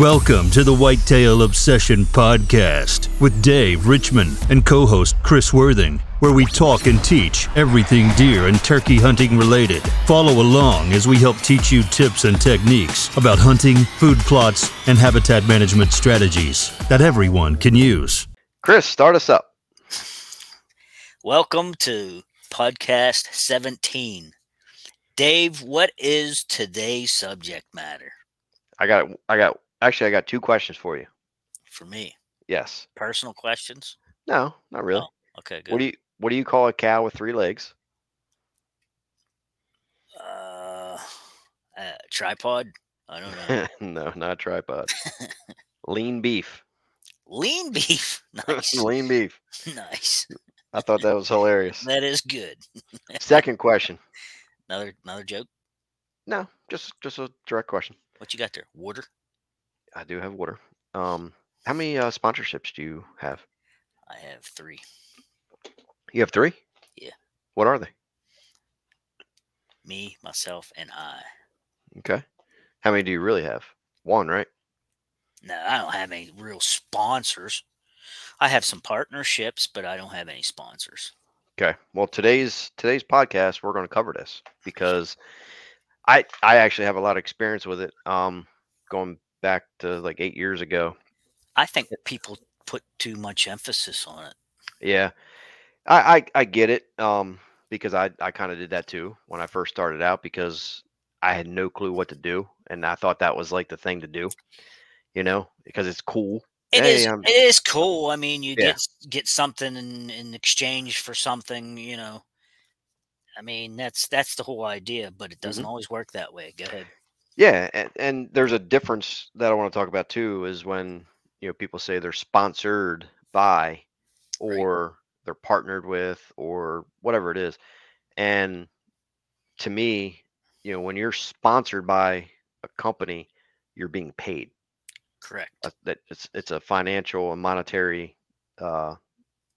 Welcome to the Whitetail Obsession Podcast with Dave Richmond and co host Chris Worthing, where we talk and teach everything deer and turkey hunting related. Follow along as we help teach you tips and techniques about hunting, food plots, and habitat management strategies that everyone can use. Chris, start us up. Welcome to podcast 17. Dave, what is today's subject matter I got I got actually I got two questions for you. for me? Yes. Personal questions? No, not really. Oh, okay, good. What do you what do you call a cow with three legs? uh, uh, tripod? I don't know. no, not a tripod. Lean beef. Lean beef. Nice. Lean beef. nice. I thought that was hilarious. That is good. Second question. Another another joke. No, just just a direct question. What you got there? Water? I do have water. Um, how many uh, sponsorships do you have? I have three. You have three. Yeah. What are they? Me, myself, and I. Okay. How many do you really have? One, right? No, I don't have any real sponsors. I have some partnerships, but I don't have any sponsors. Okay. Well, today's today's podcast we're going to cover this because I I actually have a lot of experience with it. Um, going back to like eight years ago. I think that people put too much emphasis on it. Yeah, I I, I get it. Um, because I I kind of did that too when I first started out because I had no clue what to do and I thought that was like the thing to do. You know, because it's cool. It Hey, is. I'm- It is cool. I mean, you Yeah. get get something in, in exchange for something. You know. I mean, that's that's the whole idea, but it doesn't Mm-hmm. always work that way. Go ahead. Yeah, and, and there's a difference that I want to talk about too is when you know people say they're sponsored by Right. or they're partnered with or whatever it is. And to me, you know, when you're sponsored by a company, you're being paid. Correct. Uh, That it's it's a financial and monetary uh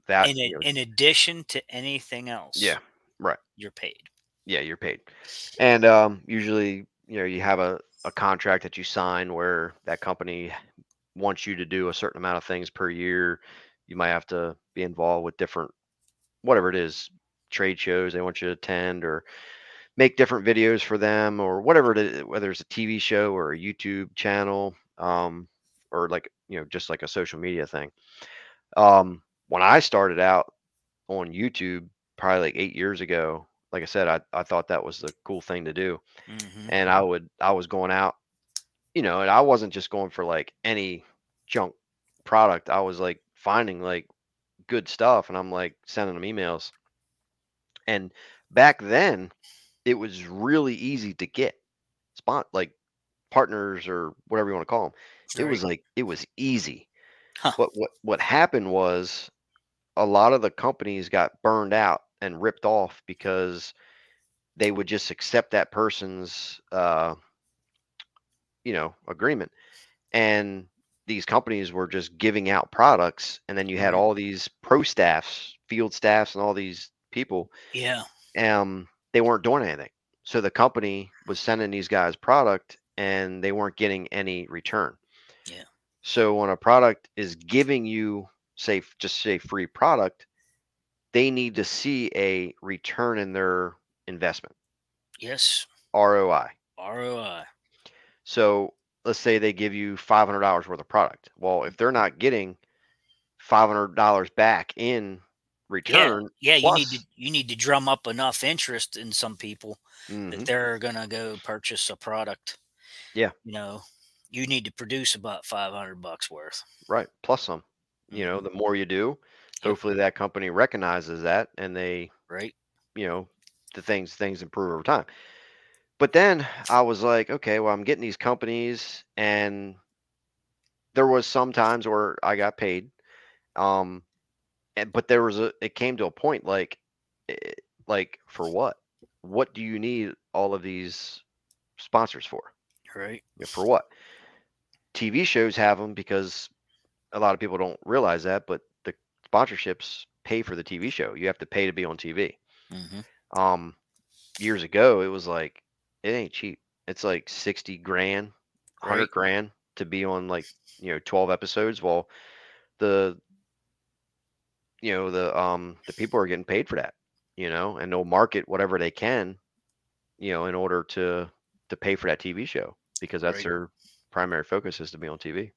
that In, a, you know, in addition to anything else, yeah, right. you're paid. yeah you're paid and um usually you know you have a, a contract that you sign where that company wants you to do a certain amount of things per year. You might have to be involved with different whatever it is trade shows they want you to attend or make different videos for them or whatever it is whether it's a tv show or a youtube channel um or like you know just like a social media thing. Um when i started out on youtube probably like eight years ago like i said i, I thought that was the cool thing to do Mhm. and i would i was going out you know and i wasn't just going for like any junk product i was like finding like good stuff and i'm like sending them emails and back then it was really easy to get spot like partners or whatever you want to call them it was like it was easy Huh. what what what happened was a lot of the companies got burned out and ripped off because they would just accept that person's uh you know agreement and these companies were just giving out products and then you had Mhm. all these pro staffs field staffs and all these people yeah. um they weren't doing anything so the company was sending these guys product and they weren't getting any return Yeah. so when a product is giving you say just say free product they need to see a return in their investment Yes. roi ROI. so let's say they give you $500 worth of product well if they're not getting $500 back in return Yeah, you need to you need to drum up enough interest in some people Mhm. that they're gonna go purchase a product. Yeah. You know, you need to produce about five hundred bucks worth. right plus some you know Mhm. the more you do. Hopefully that company recognizes that and they Right. you know the things things improve over time but then i was like okay well i'm getting these companies and there was some times where i got paid um and but there was a it came to a point like eh, like for what what do you need all of these sponsors for Right. Yeah, for what tv shows have them because a lot of people don't realize that but sponsorships pay for the tv show you have to pay to be on tv hmm um years ago it was like it ain't cheap it's like 60 grand 100 Right. grand to be on like you know 12 episodes well the you know the um the people are getting paid for that you know and they'll market whatever they can you know in order to to pay for that tv show because that's Right. their primary focus is to be on tv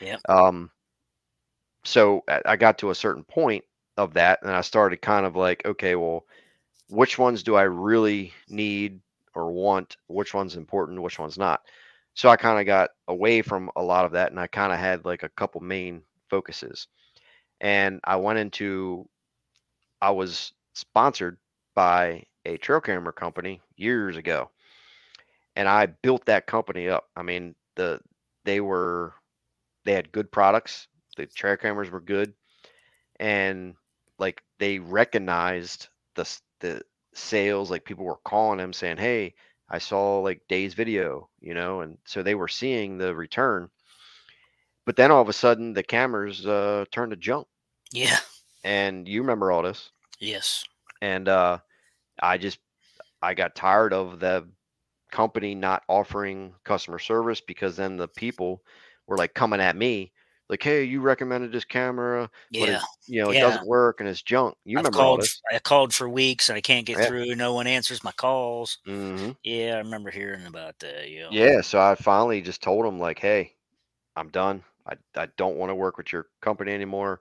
Yep. um so I got to a certain point of that and i started kind of like okay well which ones do i really need or want? Which one's important which one's not? So i kind of got away from a lot of that and i kind of had like a couple main focuses and i went into i was sponsored by a trail camera company years ago and i built that company up. I mean the they were they had good products the trail cameras were good and like they recognized the the sales like people were calling them saying hey i saw like Dave's video you know and so they were seeing the return but then all of a sudden the cameras uh turned to junk Yeah. and you remember all this Yes. and uh i just i got tired of the company not offering customer service because then the people were like coming at me like hey you recommended this camera but Yeah. it, you know it doesn't work and it's junk you I've remember all called. this I called for weeks. And I can't get Yeah. through. No one answers my calls. hmm Yeah, I remember hearing about that. Yeah. yeah so i finally just told them like hey i'm done i, I don't want to work with your company anymore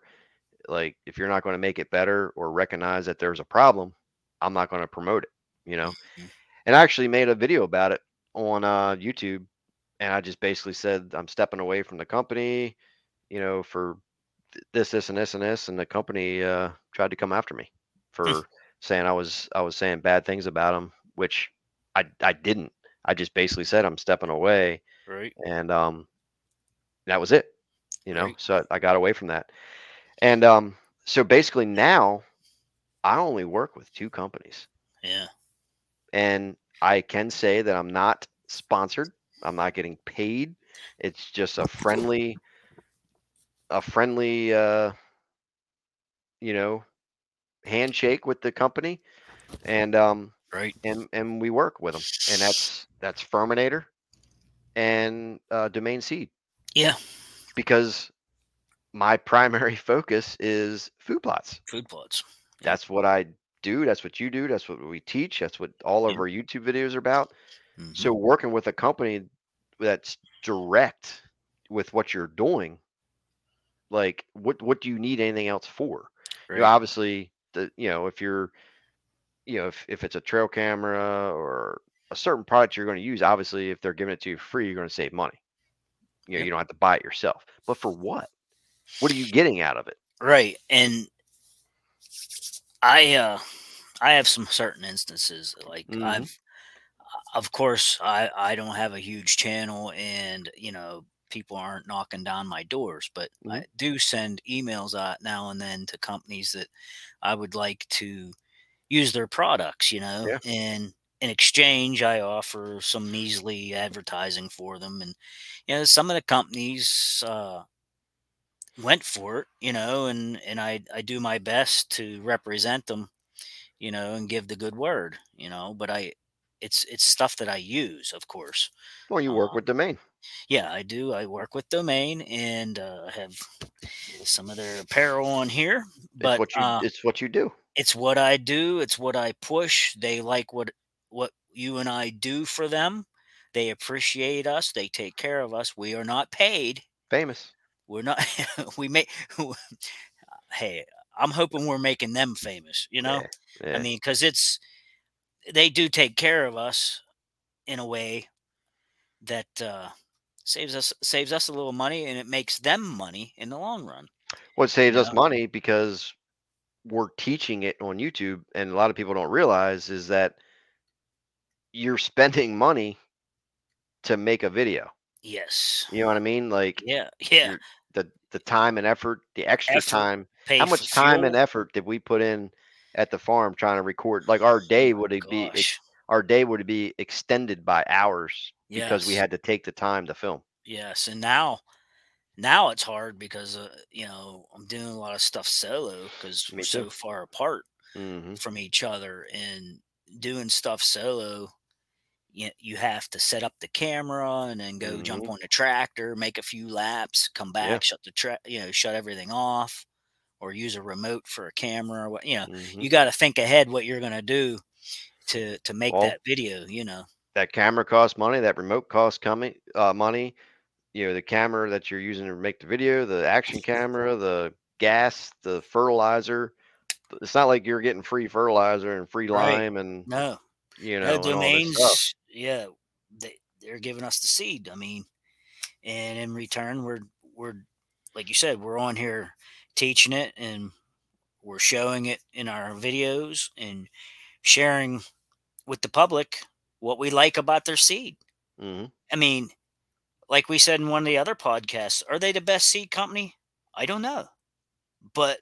like if you're not going to make it better or recognize that there's a problem i'm not going to promote it you know Mhm. and I actually made a video about it on uh, YouTube, and I just basically said I'm stepping away from the company, you know, for this, this, and this, and this, and the company uh, tried to come after me for saying I was I was saying bad things about them, which I I didn't. I just basically said I'm stepping away, Right. and um, that was it, you know. Right. So I, I got away from that, and um, so basically now I only work with two companies Yeah. and I can say that I'm not sponsored. I'm not getting paid. It's just a friendly, a friendly, uh, you know, handshake with the company, and um, Right. and and we work with them, and that's that's Firminator and uh, Domain Seed Yeah. because my primary focus is food plots. Food plots. That's what I do. That's what you do. That's what we teach. That's what all of Yeah. our YouTube videos are about. Mhm. So working with a company that's direct with what you're doing, like what what do you need anything else for? You know, obviously, the you know if you're you know if if it's a trail camera or a certain product you're going to use, obviously if they're giving it to you free, you're going to save money. You know, Yep. you don't have to buy it yourself. But for what? What are you getting out of it? Right. And I uh I have some certain instances like Mhm. I've of course I I don't have a huge channel and you know people aren't knocking down my doors but I Mhm. do send emails out now and then to companies that I would like to use their products, you know, Yeah. and in exchange I offer some measly advertising for them and you know some of the companies uh went for it, you know, and and I I do my best to represent them, you know, and give the good word, you know, but I it's it's stuff that I use, of course. Well, you work Um, with domain. Yeah, I do. I work with Domain and uh, I have some of their apparel on here, It's but what you uh, it's what you do. it's what I do. It's what I push. They like what what you and I do for them. They appreciate us. They take care of us. We are not paid. Famous. We're not. we make. hey, I'm hoping we're making them famous. You know, Yeah. Yeah. I mean, because it's they do take care of us in a way that uh, saves us saves us a little money, and it makes them money in the long run. What saves us Yeah. money because we're teaching it on YouTube, and a lot of people don't realize is that you're spending money to make a video. Yes. You know what I mean? Like Yeah. Yeah. the the time and effort, the extra Effort, time. How much time and effort did we put in at the farm trying to record? Like our oh day would it be our day would be extended by hours because we Yes. had to take the time to film. Yes, and now, now it's hard because uh, you know I'm doing a lot of stuff solo because we're so far apart hmm from each other, and doing stuff solo. you, you have to set up the camera and then go jump Mhm. on the tractor, make a few laps, come back, Yeah. shut the tra- you know, shut everything off, or use a remote for a camera. Or what you know, Mhm. you got to think ahead what you're gonna do to to make Well- that video. You know, That camera costs money. That remote costs coming uh, money. You know, the camera that you're using to make the video, the action camera, the gas, the fertilizer. It's not like you're getting free fertilizer and free Right. lime and no, you know no and all this domains. Yeah, they they're giving us the seed. I mean, and in return, we're we're like you said, we're on here teaching it and we're showing it in our videos and sharing with the public what we like about their seed. hmm I mean, like we said in one of the other podcasts, are they the best seed company? I don't know. But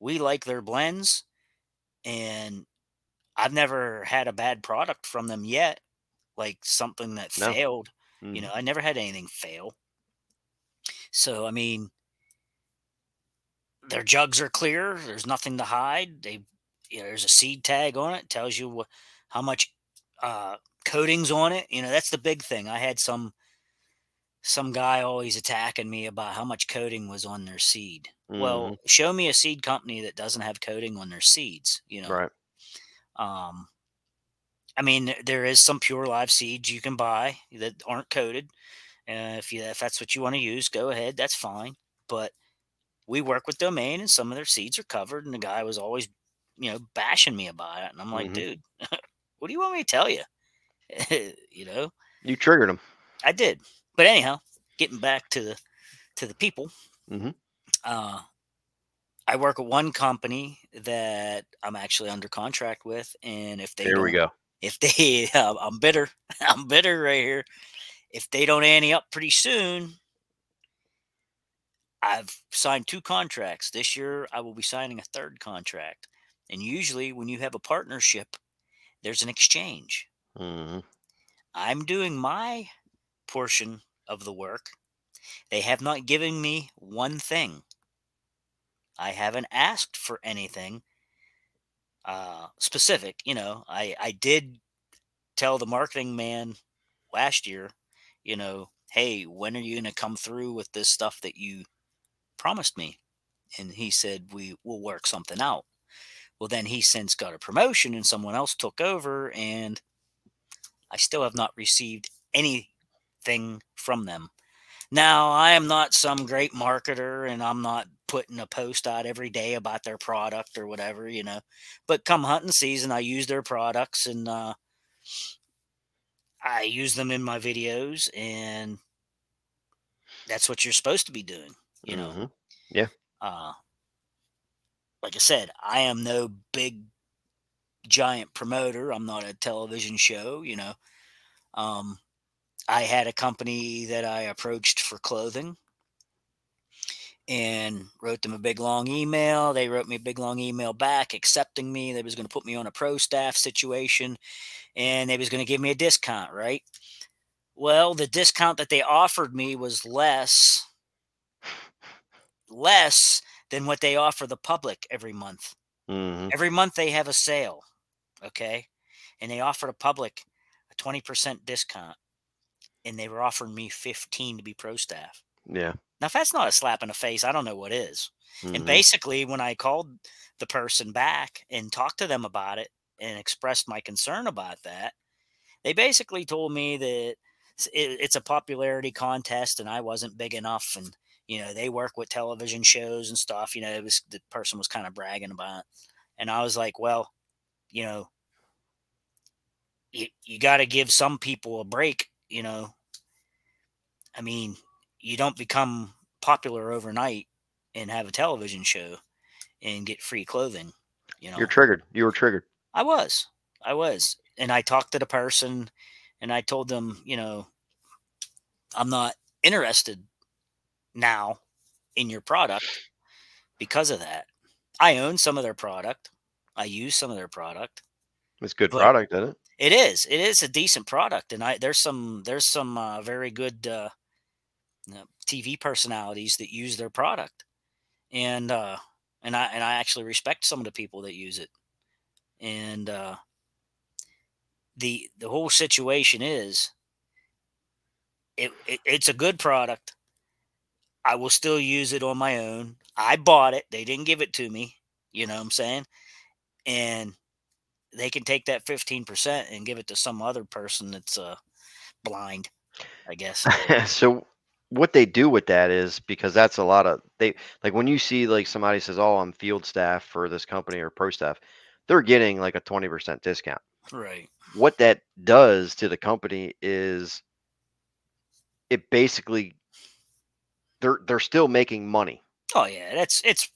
we like their blends and I've never had a bad product from them yet. Like something that No. failed. hmm You know, I never had anything fail. So I mean their jugs are clear. There's nothing to hide. They you know, there's a seed tag on it, tells you what how much uh coatings on it. You know, that's the big thing. I had some some guy always attacking me about how much coating was on their seed. Well, show me a seed company that doesn't have coating on their seeds, you know. right. Um, I mean, there- is some pure live seeds you can buy that aren't coated. Uh, if you if that's what you want to use, go ahead. That's fine. But we work with Domain, and some of their seeds are covered. And the guy was always, you know, bashing me about it. And I'm like, Mhm. dude, what do you want me to tell you? you know, You triggered them. I did. But anyhow, getting back to the to the people. Mhm. Uh, I work at one company that I'm actually under contract with, and if they There we go. if they uh, i'm bitter i'm bitter right here if they don't ante up pretty soon i've signed two contracts this year i will be signing a third contract and usually when you have a partnership there's an exchange. Hmm i'm doing my portion of the work. They have not given me one thing. I haven't asked for anything uh specific you know i i did tell the marketing man last year you know hey when are you going to come through with this stuff that you promised me? And he said we will work something out well then he since got a promotion and someone else took over and i still have not received anything from them. Now i am not some great marketer and i'm not putting a post out every day about their product or whatever you know but come hunting season i use their products and uh i use them in my videos and that's what you're supposed to be doing you know? Mhm. uh like i said i am no big giant promoter. I'm not a television show you know. Um i had a company that i approached for clothing and wrote them a big long email. They wrote me a big long email back accepting me. They was going to put me on a pro staff situation and they was going to give me a discount right? Well the discount that they offered me was less less than what they offer the public every month. Hmm every month they have a sale okay? And they offer the public a 20% discount and they were offering me 15 to be pro staff. Yeah. now if that's not a slap in the face i don't know what is. And mhm. basically when i called the person back and talked to them about it and expressed my concern about that they basically told me that it's a popularity contest and i wasn't big enough and you know they work with television shows and stuff you know it was the person was kind of bragging about it. and i was like well you know you, you got to give some people a break you know i mean you don't become popular overnight and have a television show and get free clothing you know You're triggered. You were triggered. I was. I was. And I talked to the person and I told them, you know, I'm not interested now in your product because of that. I own some of their product. I use some of their product. It's good product, isn't it? It is. It is a decent product and I there's some there's some uh, very good uh, TV personalities that use their product. And uh and I and I actually respect some of the people that use it. And uh the the whole situation is it, it it's a good product. I will still use it on my own. I bought it. They didn't give it to me. You know what I'm saying? And they can take that 15% and give it to some other person that's uh blind, I guess. so what they do with that is because that's a lot of they like when you see like somebody says, "Oh, I'm field staff for this company or pro staff," they're getting like a 20% discount. right. What that does to the company is it basically they're they're still making money. Oh yeah, that's it's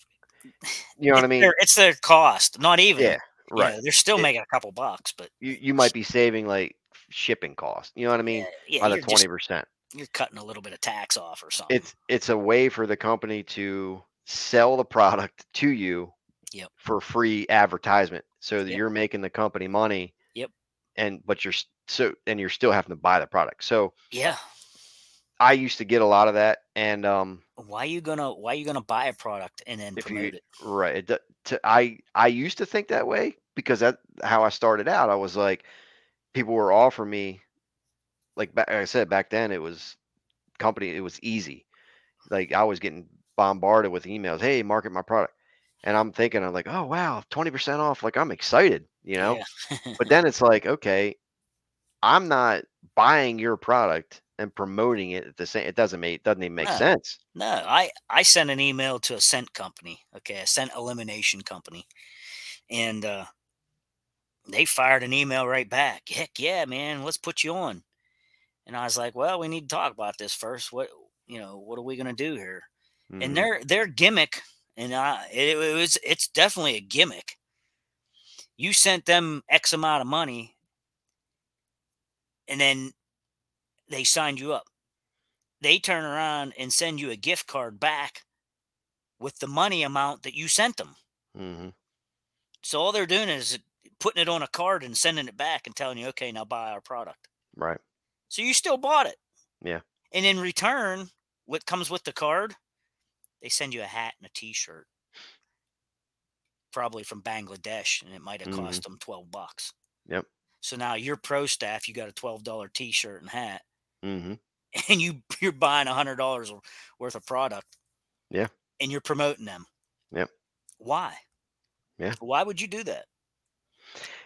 You know what I mean? Their, it's their cost, not even. Yeah, you right. know, they're still It- making a couple bucks, but You you might be saving like shipping costs. You know what I mean? yeah, yeah By the 20%. you're cutting a little bit of tax off or something. It's it's a way for the company to sell the product to you Yep. for free advertisement so that Yep. you're making the company money Yep. and but you're so and you're still having to buy the product so yeah. I used to get a lot of that and um Why you gonna why are you gonna buy a product and then if promote you it? right it, to, i i used to think that way because that how i started out i was like people were offering me like, like i said back then it was company it was easy like i was getting bombarded with emails hey market my product and i'm thinking i'm like oh wow 20% off like i'm excited you know Yeah. but then it's like okay i'm not buying your product and promoting it at the same it doesn't make doesn't even make No. sense No, I I sent an email to a scent company. Okay, a scent elimination company, and uh, they fired an email right back. Heck yeah, man, let's put you on. And I was like, well, we need to talk about this first. What you know, what are we gonna do here? Mhm. And their their gimmick, and I it, it was it's definitely a gimmick. You sent them X amount of money, and then they signed you up. They turn around and send you a gift card back with the money amount that you sent them. Mhm. So all they're doing is putting it on a card and sending it back and telling you, okay, now buy our product. right So you still bought it. Yeah. And in return, what comes with the card, they send you a hat and a t-shirt. Probably from Bangladesh, and it might have cost them 12 bucks. Yep. So now your pro staff, you got a $12 t-shirt and hat, hmm and you you're buying a hundred dollars worth of product. Yeah. And you're promoting them. Yep. Why? Yeah. Why would you do that?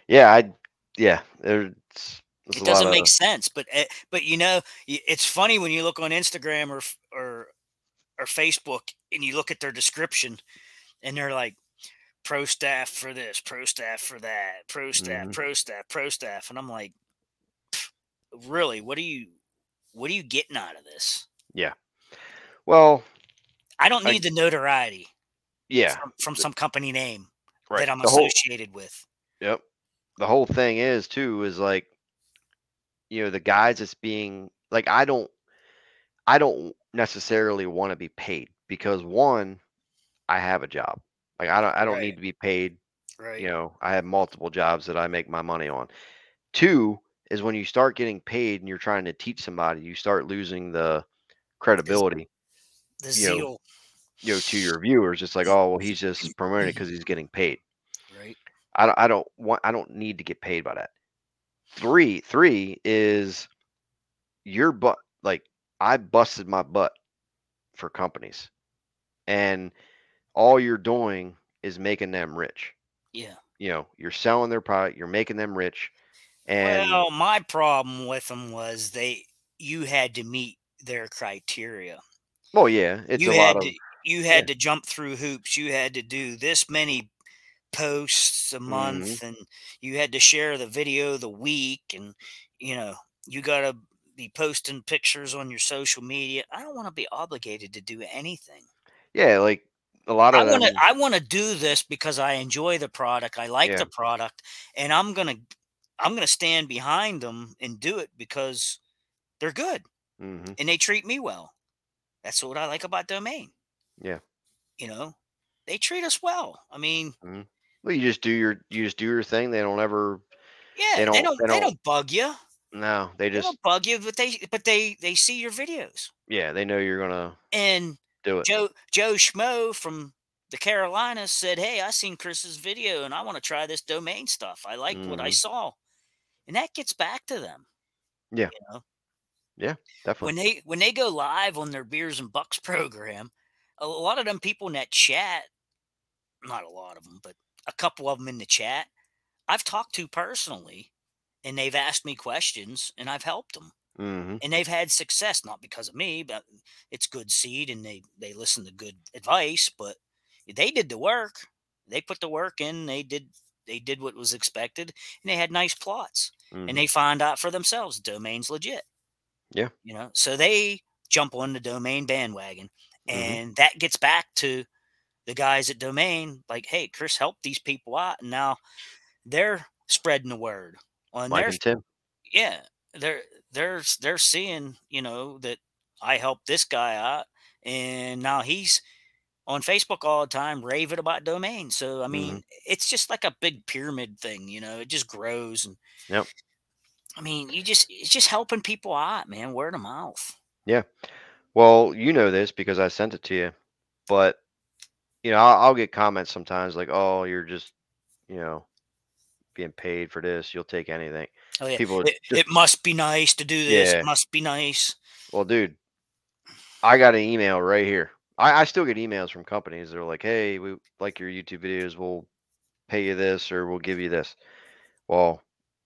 yeah i yeah it doesn't make of, sense but eh, but you know it's funny when you look on instagram or or or facebook and you look at their description and they're like pro staff for this pro staff for that pro staff Mhm. pro staff pro staff and i'm like really what are you what are you getting out of this Yeah. well i don't I- need the notoriety yeah from, from some company name right that i'm the whole associated with Yep. The whole thing is too is like, you know, the guys that's being like I don't I don't necessarily want to be paid because one, I have a job. Like I don't I don't Right. need to be paid. right You know, I have multiple jobs that I make my money on. Two is when you start getting paid and you're trying to teach somebody, you start losing the credibility, the you know, you know, to your viewers. It's like, oh well, he's just promoting it because he's getting paid. right I don't, I don't want I don't need to get paid by that. Three three is your butt like I busted my butt for companies. And all you're doing is making them rich. yeah You know, you're selling their product, you're making them rich. And well my problem with them was they you had to meet their criteria. Well, yeah, it's you a had lot to of you had to jump through hoops you had to do this many posts a mm-hmm. month and you had to share the video of the week and you know you got to be posting pictures on your social media. I don't want to be obligated to do anything. Yeah, like a lot i of want to i want to do this because i enjoy the product i like Yeah. the product and i'm going to i'm going to stand behind them and do it because they're good Mhm, and they treat me well. That's what i like about domain. Yeah. you know they treat us well. I mean well you just do your you just do your thing. They don't ever yeah they don't- don't they they don't, don't- bug you no, they they just don't bug you but they but they they see your videos. Yeah, they know you're gonna and do it. joe joe schmo from the carolinas said hey i seen chris's video and i want to try this domain stuff. I liked what i Mhm. saw and that gets back to them. Yeah. You know, Definitely. when they when they go live on their beers and bucks program, a lot of them people in that chat, not a lot of them, but a couple of them in the chat, I've talked to personally, and they've asked me questions, and I've helped them, hmm and they've had success, not because of me, but it's good seed, and they they listen to good advice, but they did the work, they put the work in, they did they did what was expected, and they had nice plots, hmm and they find out for themselves domain's legit. Yeah. You know, so they jump on the domain bandwagon. Mhm. And that gets back to the guys at domain, like, hey, Chris helped these people out. And now they're spreading the word on Mike their and Tim. yeah. They're they're they're seeing, you know, that I helped this guy out and now he's on Facebook all the time raving about domain. So I Mhm. mean, it's just like a big pyramid thing, you know, it just grows and Yep. I mean, you just it's just helping people out, man, word of mouth. Yeah. Well, you know this because I sent it to you, but you know, I'll, I'll get comments sometimes like, "Oh, you're just, you know, being paid for this. You'll take anything." Oh yeah, People it, just- it must be nice to do this. Yeah. It must be nice. Well, dude, I got an email right here. I, I still get emails from companies. They're like, "Hey, we like your YouTube videos. We'll pay you this, or we'll give you this." Well,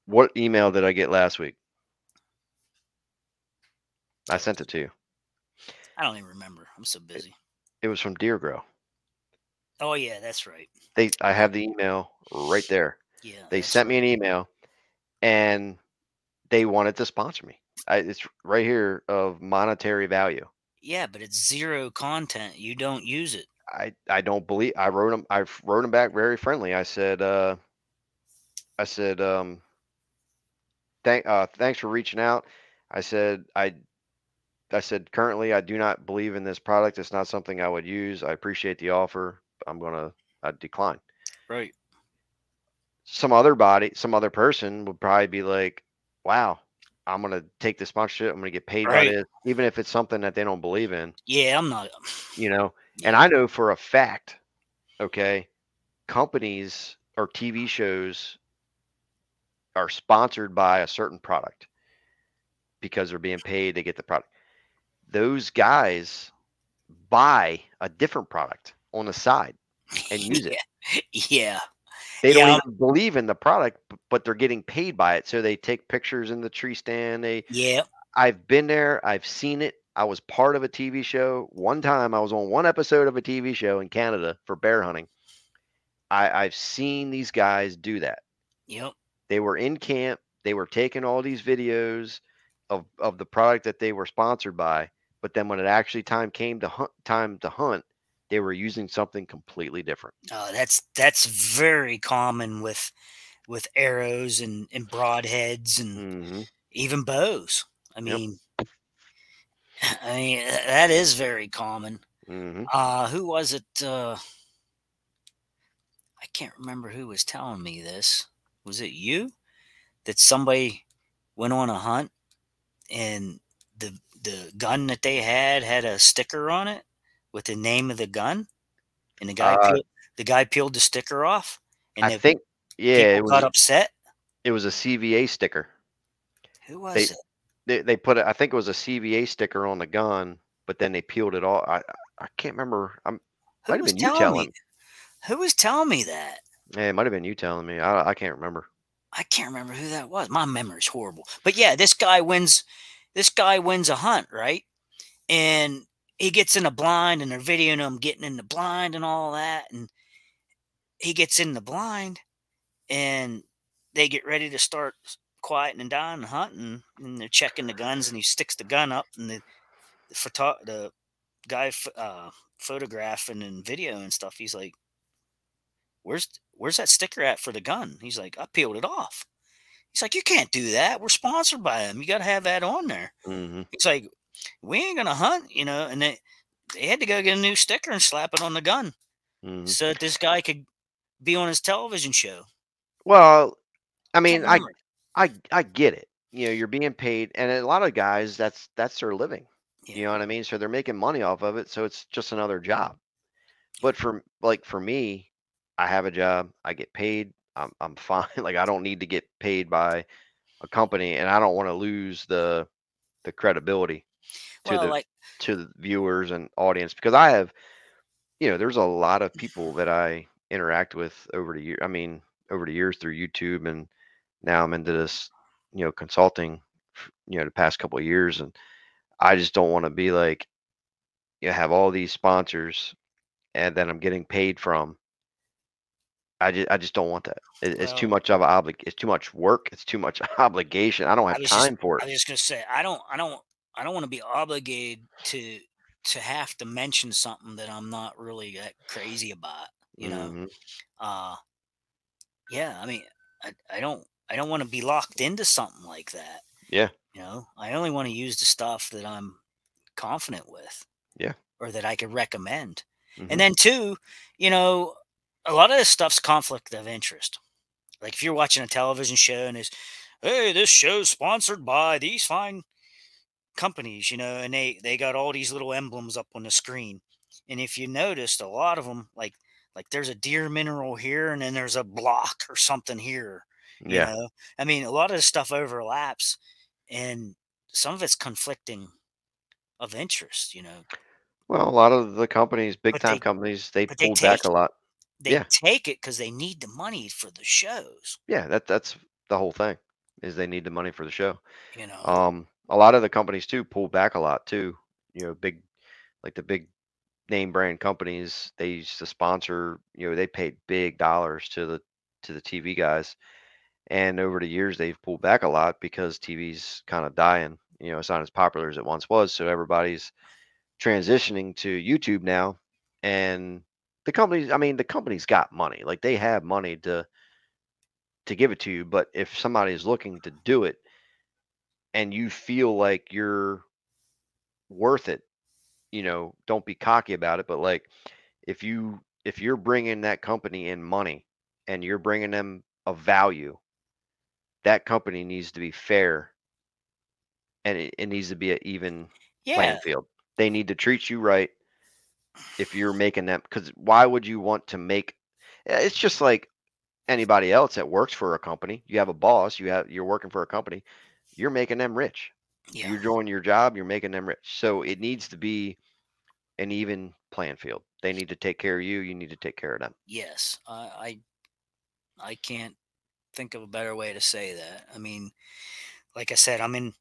what email did I get last week? I sent it to you. I don't even remember. I'm so busy. It was from Deer Grow. Oh yeah, that's right. They, I have the email right there. Yeah, They sent me an email, and they wanted to sponsor me. I, it's right here of monetary value. Yeah, but it's zero content. You don't use it. I I don't believe I wrote them. I wrote them back very friendly. I said, uh, I said, um, thank, uh, thanks for reaching out. I said, I, I said, currently I do not believe in this product. It's not something I would use. I appreciate the offer. I'm gonna uh, decline. Right. Some other body, some other person would probably be like, wow, I'm gonna take the sponsorship. I'm gonna get paid by Right. this, even if it's something that they don't believe in. Yeah, I'm not. you know and i know for a fact okay companies or tv shows are sponsored by a certain product because they're being paid to get the product those guys buy a different product on the side and use it Yeah. They Yeah, don't even believe in the product but they're getting paid by it so they take pictures in the tree stand they Yeah. I've been there. I've seen it. I was part of a TV show. One time I was on one episode of a TV show in Canada for bear hunting. I, I've seen these guys do that. Yep. They were in camp. They were taking all these videos of, of the product that they were sponsored by. But then when it actually time came to hunt time to hunt, they were using something completely different. Uh, that's that's very common with with arrows and and broadheads and hmm even bows. I Yep. mean, I mean that is very common. hmm Uh, who was it? Uh, I can't remember who was telling me this. Was it you? That somebody went on a hunt and the the gun that they had had a sticker on it with the name of the gun, and the guy Uh, peeled, the guy peeled the sticker off, and I think yeah, it people got upset. it was a CVA sticker. Who was they- it? they, they put it, I think it was a CVA sticker on the gun, but then they peeled it off. I I can't remember. I'm Who might have was been you telling me? Who was telling me that? Yeah, it might have been you telling me. I I can't remember. I can't remember who that was. My memory's horrible. But yeah, this guy wins. This guy wins a hunt, right? And he gets in a blind, and they're videoing him getting in the blind and all that. And he gets in the blind, and they get ready to start quieting down and hunting, and they're checking the guns, and he sticks the gun up, and the the, photo- the guy uh, photographing and video and stuff. He's like, "Where's where's that sticker at for the gun?" He's like, "I peeled it off." He's like, "You can't do that. We're sponsored by them. You got to have that on there." hmm He's like, "We ain't gonna hunt, you know." And they they had to go get a new sticker and slap it on the gun hmm so that this guy could be on his television show. Well, I mean, I. I I get it. You know, you're being paid, and a lot of guys, that's that's their living. You know what I mean? So they're making money off of it. So it's just another job. But for like for me, I have a job. I get paid. I'm I'm fine. Like I don't need to get paid by a company, and I don't want to lose the the credibility to Well, the like to the viewers and audience because I have, you know, there's a lot of people that I interact with over the year. I mean, over the years through YouTube, and now I'm into this, you know, consulting, you know, the past couple of years, and I just don't want to be like, you know, have all these sponsors, and then I'm getting paid from. I just, I just don't want that. It, it's too much of a oblig. It's too much work. It's too much obligation. I don't have was just time for it. I was just gonna say I don't I don't I don't want to be obligated to to have to mention something that I'm not really that crazy about. You know, hmm uh, yeah. I mean, I I don't I don't want to be locked into something like that. Yeah. You know, I only want to use the stuff that I'm confident with Yeah. or that I could recommend. hmm And then two, you know, a lot of this stuff's conflict of interest. Like if you're watching a television show and is, hey, this show's sponsored by these fine companies, you know, and they they got all these little emblems up on the screen. And if you noticed, a lot of them, like like there's a deer mineral here, and then there's a block or something here. You Yeah. know, I mean, a lot of this stuff overlaps, and some of it's conflicting of interest. You know, Well, a lot of the companies, big but time they companies, they but they pulled take back a lot. they Yeah. take it because they need the money for the shows. Yeah, that that's the whole thing is they need the money for the show. You know, Um, a lot of the companies too pulled back a lot too. You know, big like the big name brand companies, they used to sponsor, you know, they paid big dollars to the to the TV guys. And over the years they've pulled back a lot because TV's kind of dying. You know, it's not as popular as it once was. So everybody's transitioning to YouTube now. And the companies, I mean, the company's got money. Like they have money to to give it to you. But if somebody is looking to do it and you feel like you're worth it, you know, don't be cocky about it. But like, if you if you're bringing that company in money and you're bringing them a value, that company needs to be fair and it, it needs to be an even yeah, playing field. They need to treat you right if you're making them. Because why would you want to make? eh, It's just like anybody else that works for a company. You have a boss. You have you're working for a company. You're making them rich. yeah, You're doing your job. You're making them rich. So it needs to be an even playing field. They need to take care of you. You need to take care of them. yes. I I I can't think of a better way to say that. I mean, like I said, I'm in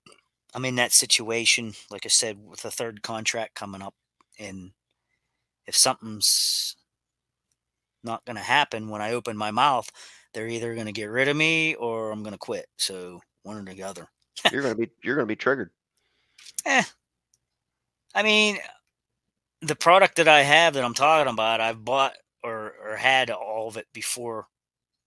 I'm in that situation. Like I said, with a third contract coming up, and if something's not going to happen when I open my mouth, they're either going to get rid of me or I'm going to quit. So one or the other. You're gonna be you're gonna be triggered. Eh, I mean, the product that I have that I'm talking about, I've bought or or had all of it before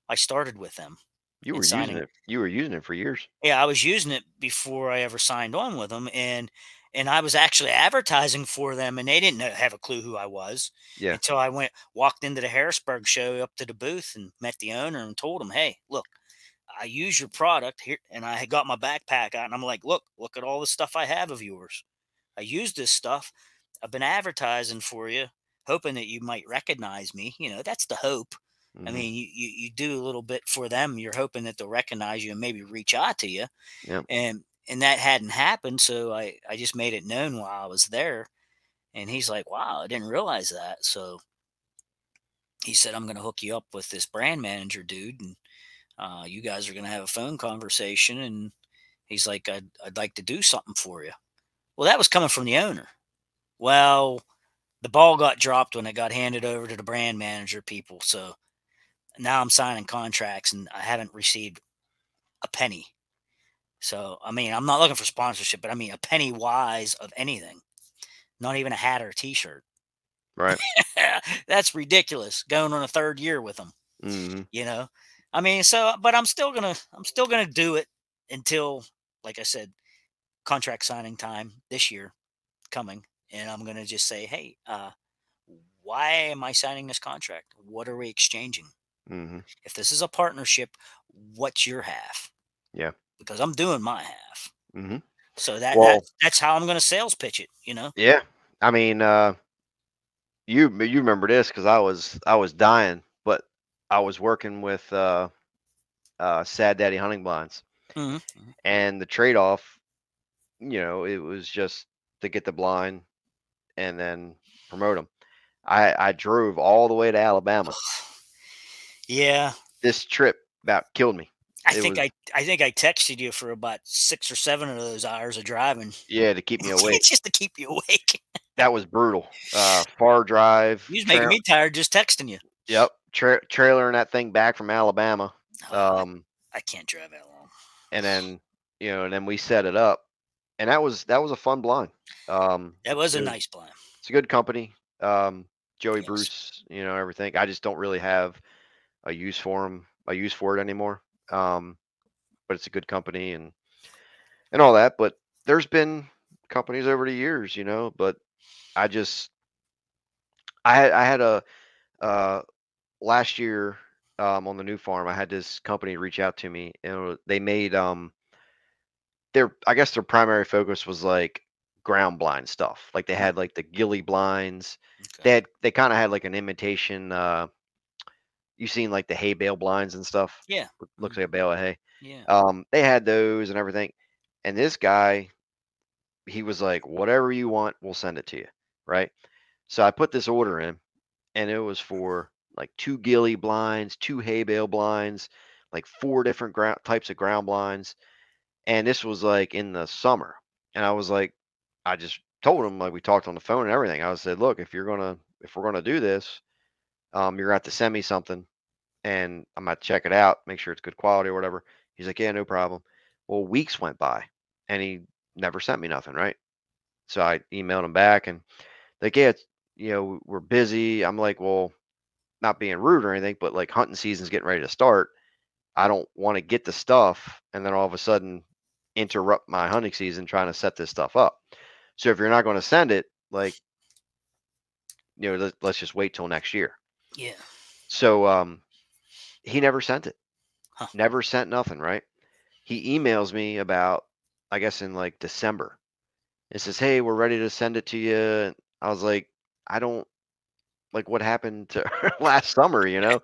I started with them. You were using it. You were using it for years. Yeah, I was using it before I ever signed on with them, and and I was actually advertising for them, and they didn't have a clue who I was Yeah. until I went walked into the Harrisburg show up to the booth and met the owner and told him, "Hey, look, I use your product here," and I had got my backpack out, and I'm like, "Look, look at all the stuff I have of yours. I use this stuff. I've been advertising for you, hoping that you might recognize me. You know, that's the hope." I mhm, mean, you, you you do a little bit for them. You're hoping that they'll recognize you and maybe reach out to you, Yep. and and that hadn't happened. So I I just made it known while I was there, and he's like, "Wow, I didn't realize that." So he said, "I'm going to hook you up with this brand manager dude, and uh, you guys are going to have a phone conversation." And he's like, "I'd I'd like to do something for you." Well, that was coming from the owner. Well, the ball got dropped when it got handed over to the brand manager people. So now I'm signing contracts and I haven't received a penny. So I mean, I'm not looking for sponsorship, but I mean a penny wise of anything. Not even a hat or a t-shirt. Right. That's ridiculous. Going on a third year with them, hmm you know. I mean, so but I'm still gonna I'm still gonna do it until, like I said, contract signing time this year coming, and I'm gonna just say, hey, uh, why am I signing this contract? What are we exchanging? hmm If this is a partnership, what's your half? Yeah. Because I'm doing my half. hmm So that, Well- that that's how I'm going to sales pitch it. You know. Yeah. I mean, uh, you you remember this because I was I was dying, I was working with uh, uh, Sad Daddy Hunting Blinds, Mhm. and the trade off, you know, it was just to get the blind and then promote them. I I drove all the way to Alabama. Yeah, This trip about killed me. I It think was- I I think I texted you for about six or seven of those hours of driving, Yeah, to keep me awake. just to keep you awake. that was brutal. Uh, far drive. You was making trail- me tired just texting you. Yep, tra- trailering that thing back from Alabama. Oh, I- Um, I can't drive that long. and then you know, and then we set it up, and that was that was a fun blind. Um, That was a it- nice blind. it's a good company. Um, Joey Yes. Bruce, you know everything. I just don't really have a use for him, a use for it anymore. Um, but it's a good company and and all that. But there's been companies over the years, you know. But I just I had I had a uh last year um on the new farm. I had this company reach out to me and they made um their I guess their primary focus was like ground blind stuff. Like they had like the gilly blinds. Okay. They had they kind of had like an imitation uh you seen like the hay bale blinds and stuff. Yeah. Looks like a bale of hay. Yeah. Um they had those and everything. And this guy he was like whatever you want, we'll send it to you, right? So I put this order in and it was for like two gilly blinds, two hay bale blinds, like four different ground types of ground blinds. And this was like in the summer. And I was like, I just told him, like we talked on the phone and everything. I said, look, if you're gonna if we're gonna do this, um, you're gonna have to send me something and I'm gonna check it out, make sure it's good quality or whatever. He's like, Yeah, no problem. Well, weeks went by and he never sent me nothing, right? So I emailed him back and like, yeah, you know, we're busy. I'm like, well, not being rude or anything, but like hunting season's getting ready to start. I don't want to get the stuff and then all of a sudden interrupt my hunting season trying to set this stuff up. So if you're not going to send it, like, you know, let, let's just wait till next year. Yeah. So um, he never sent it. Huh. Never sent nothing. Right? He emails me about, I guess in like December. It says, "Hey, we're ready to send it to you." I was like, "I don't like what happened to last summer," you know.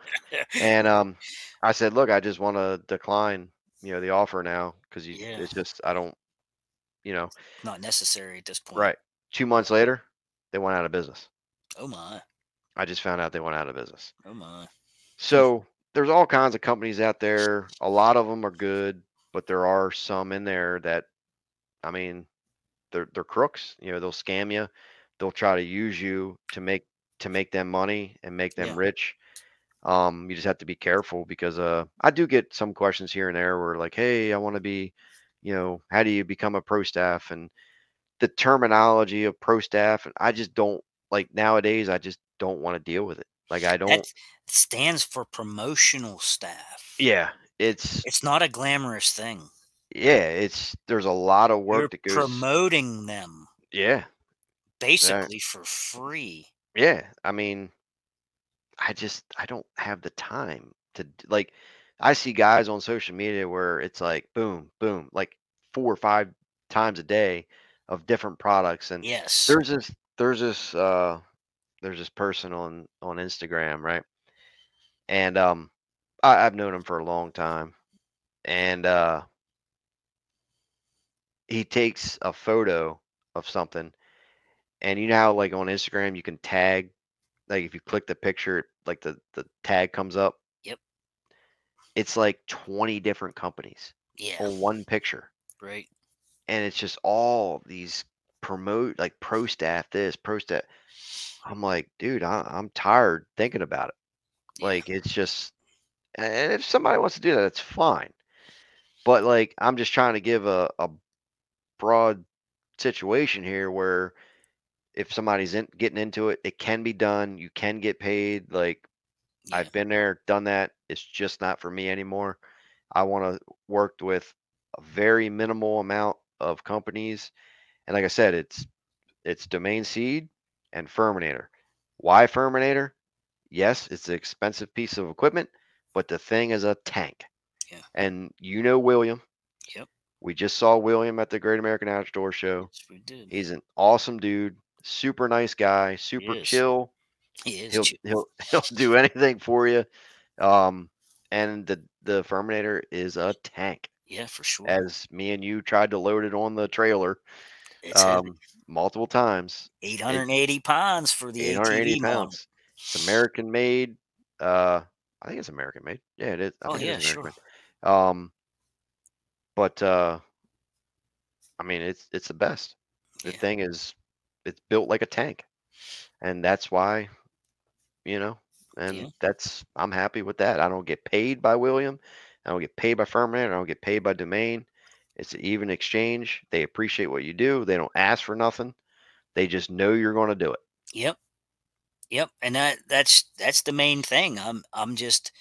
And um, I said, "Look, I just want to decline, you know, the offer now because Yeah. it's just I don't, you know." Not necessary at this point. Right. Two months later, they went out of business. Oh my. I just found out they went out of business. Oh my. So there's all kinds of companies out there. A lot of them are good, but there are some in there that, I mean, they're they're crooks. You know, they'll scam you. They'll try to use you to make to make them money and make them Yeah. rich. Um, you just have to be careful because uh, I do get some questions here and there where like, hey, I want to be, you know, how do you become a pro staff and the terminology of pro staff and I just don't like nowadays. I just don't want to deal with it. Like I don't. That stands for promotional staff. Yeah, it's It's not a glamorous thing. yeah, it's there's a lot of work You're that goes. promoting them yeah, basically for free. Yeah. I mean, I just I don't have the time to d- like. I see guys on social media where it's like boom, boom, like four or five times a day of different products, and Yes. there's this there's this uh there's this person on on Instagram, right? And um I, I've known him for a long time. And uh he takes a photo of something and you know how like on Instagram you can tag like if you click the picture like the the tag comes up. Yep. It's like 20 different companies yeah. on one picture Right. and it's just all these promote like pro staff this pro staff i'm like dude I, i'm tired thinking about it Yeah. like it's just and if somebody wants to do that it's fine but like i'm just trying to give a, a broad situation here where if somebody's in, getting into it it can be done you can get paid like yeah. I've been there, done that. It's just not for me anymore. I want to work with a very minimal amount of companies, and like I said, it's it's domain seed and Firminator. Why Firminator? Yes, it's an expensive piece of equipment, but the thing is a tank. Yeah. And you know William. Yep. We just saw William at the Great American Outdoor Show. Yes, we did. He's an awesome dude, super nice guy, super is. chill He is. he'll chill. he'll he'll do anything for you. Um, and the the Firminator is a tank. Yeah, for sure. as me and you tried to load it on the trailer um, multiple times. 880 pounds for the 880 ATV model. pounds. It's American made. Uh, I think it's American made. Yeah, it is. I Oh, yeah, sure. made. Um, but uh, I mean, it's it's the best. The Yeah. thing is, it's built like a tank, and that's why, you know, and Yeah. that's I'm happy with that. I don't get paid by William. I don't get paid by Firminator. I don't get paid by Domain. It's an even exchange. They appreciate what you do. They don't ask for nothing. They just know you're going to do it. Yep. Yep. And that that's that's the main thing. I'm I'm just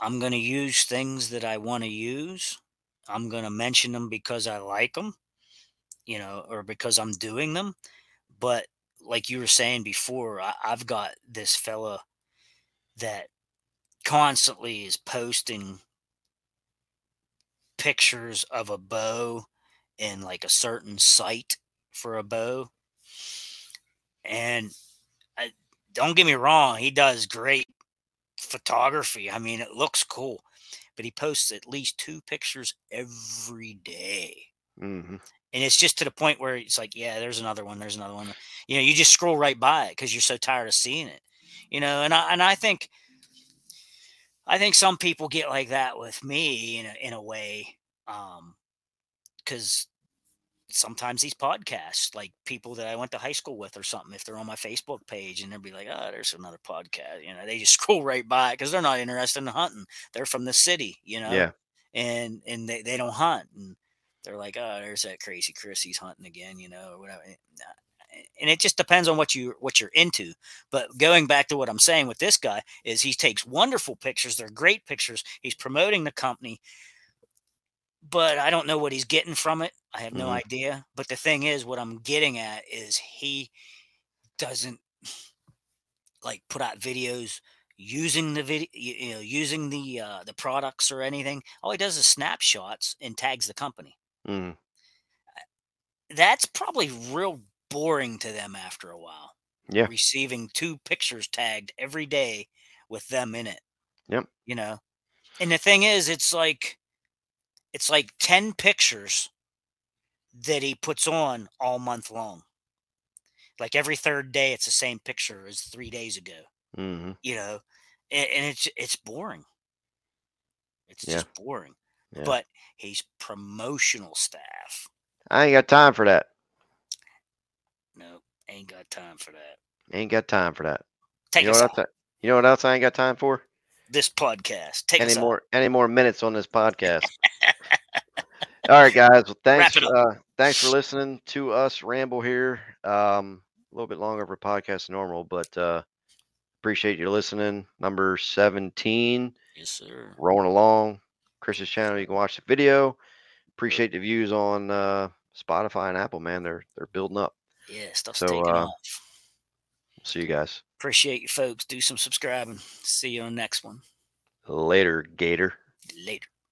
I'm going to use things that I want to use. I'm going to mention them because I like them, you know, or because I'm doing them. But like you were saying before, I, I've got this fella that constantly is posting pictures of a bow in like a certain site for a bow. And I, don't get me wrong, he does great photography. I mean, it looks cool, but he posts at least two pictures every day. hmm And it's just to the point where it's like, yeah, there's another one, there's another one. You know, you just scroll right by it because you're so tired of seeing it. You know, and I and I think I think some people get like that with me in a in a way. Um because sometimes these podcasts, like people that I went to high school with or something, if they're on my Facebook page and they'll be like, oh, there's another podcast, you know, they just scroll right by it because they're not interested in hunting. They're from the city, you know, Yeah. and and they, they don't hunt. And they're like, oh, there's that crazy Chris, he's hunting again, you know, or whatever. And, uh, it just depends on what you what you're into. But going back to what I'm saying with this guy is he takes wonderful pictures. They're great pictures. He's promoting the company but I don't know what he's getting from it. I have no Mhm. idea. But the thing is, what I'm getting at is he doesn't like put out videos using the video, you know, using the uh, the products or anything. All he does is snapshots and tags the company. Hmm That's probably real boring to them after a while. Yeah. receiving two pictures tagged every day with them in it. Yep. You know, and the thing is, it's like it's like 10 pictures that he puts on all month long. Like every third day, it's the same picture as three days ago, hmm you know, and, and it's it's boring. It's Yeah. just boring. Yeah. But he's promotional staff. I ain't got time for that. No, ain't got time for that. Ain't got time for that. Take you know us what else? I, you know what else I ain't got time for? This podcast. Take any us out. more any more minutes on this podcast. All right, guys. Well, thanks. Uh, thanks for listening to us ramble here. Um, a little bit longer a podcast than normal, but uh, appreciate you listening. Number seventeen, Yes, sir. rolling along. Chris's channel. You can watch the video. Appreciate the views on uh, Spotify and Apple. Man, they're they're building up. Yeah, stuff's So, taking uh, off. See you guys Appreciate you folks. Do some subscribing. See you on the next one. later, Gator. Later.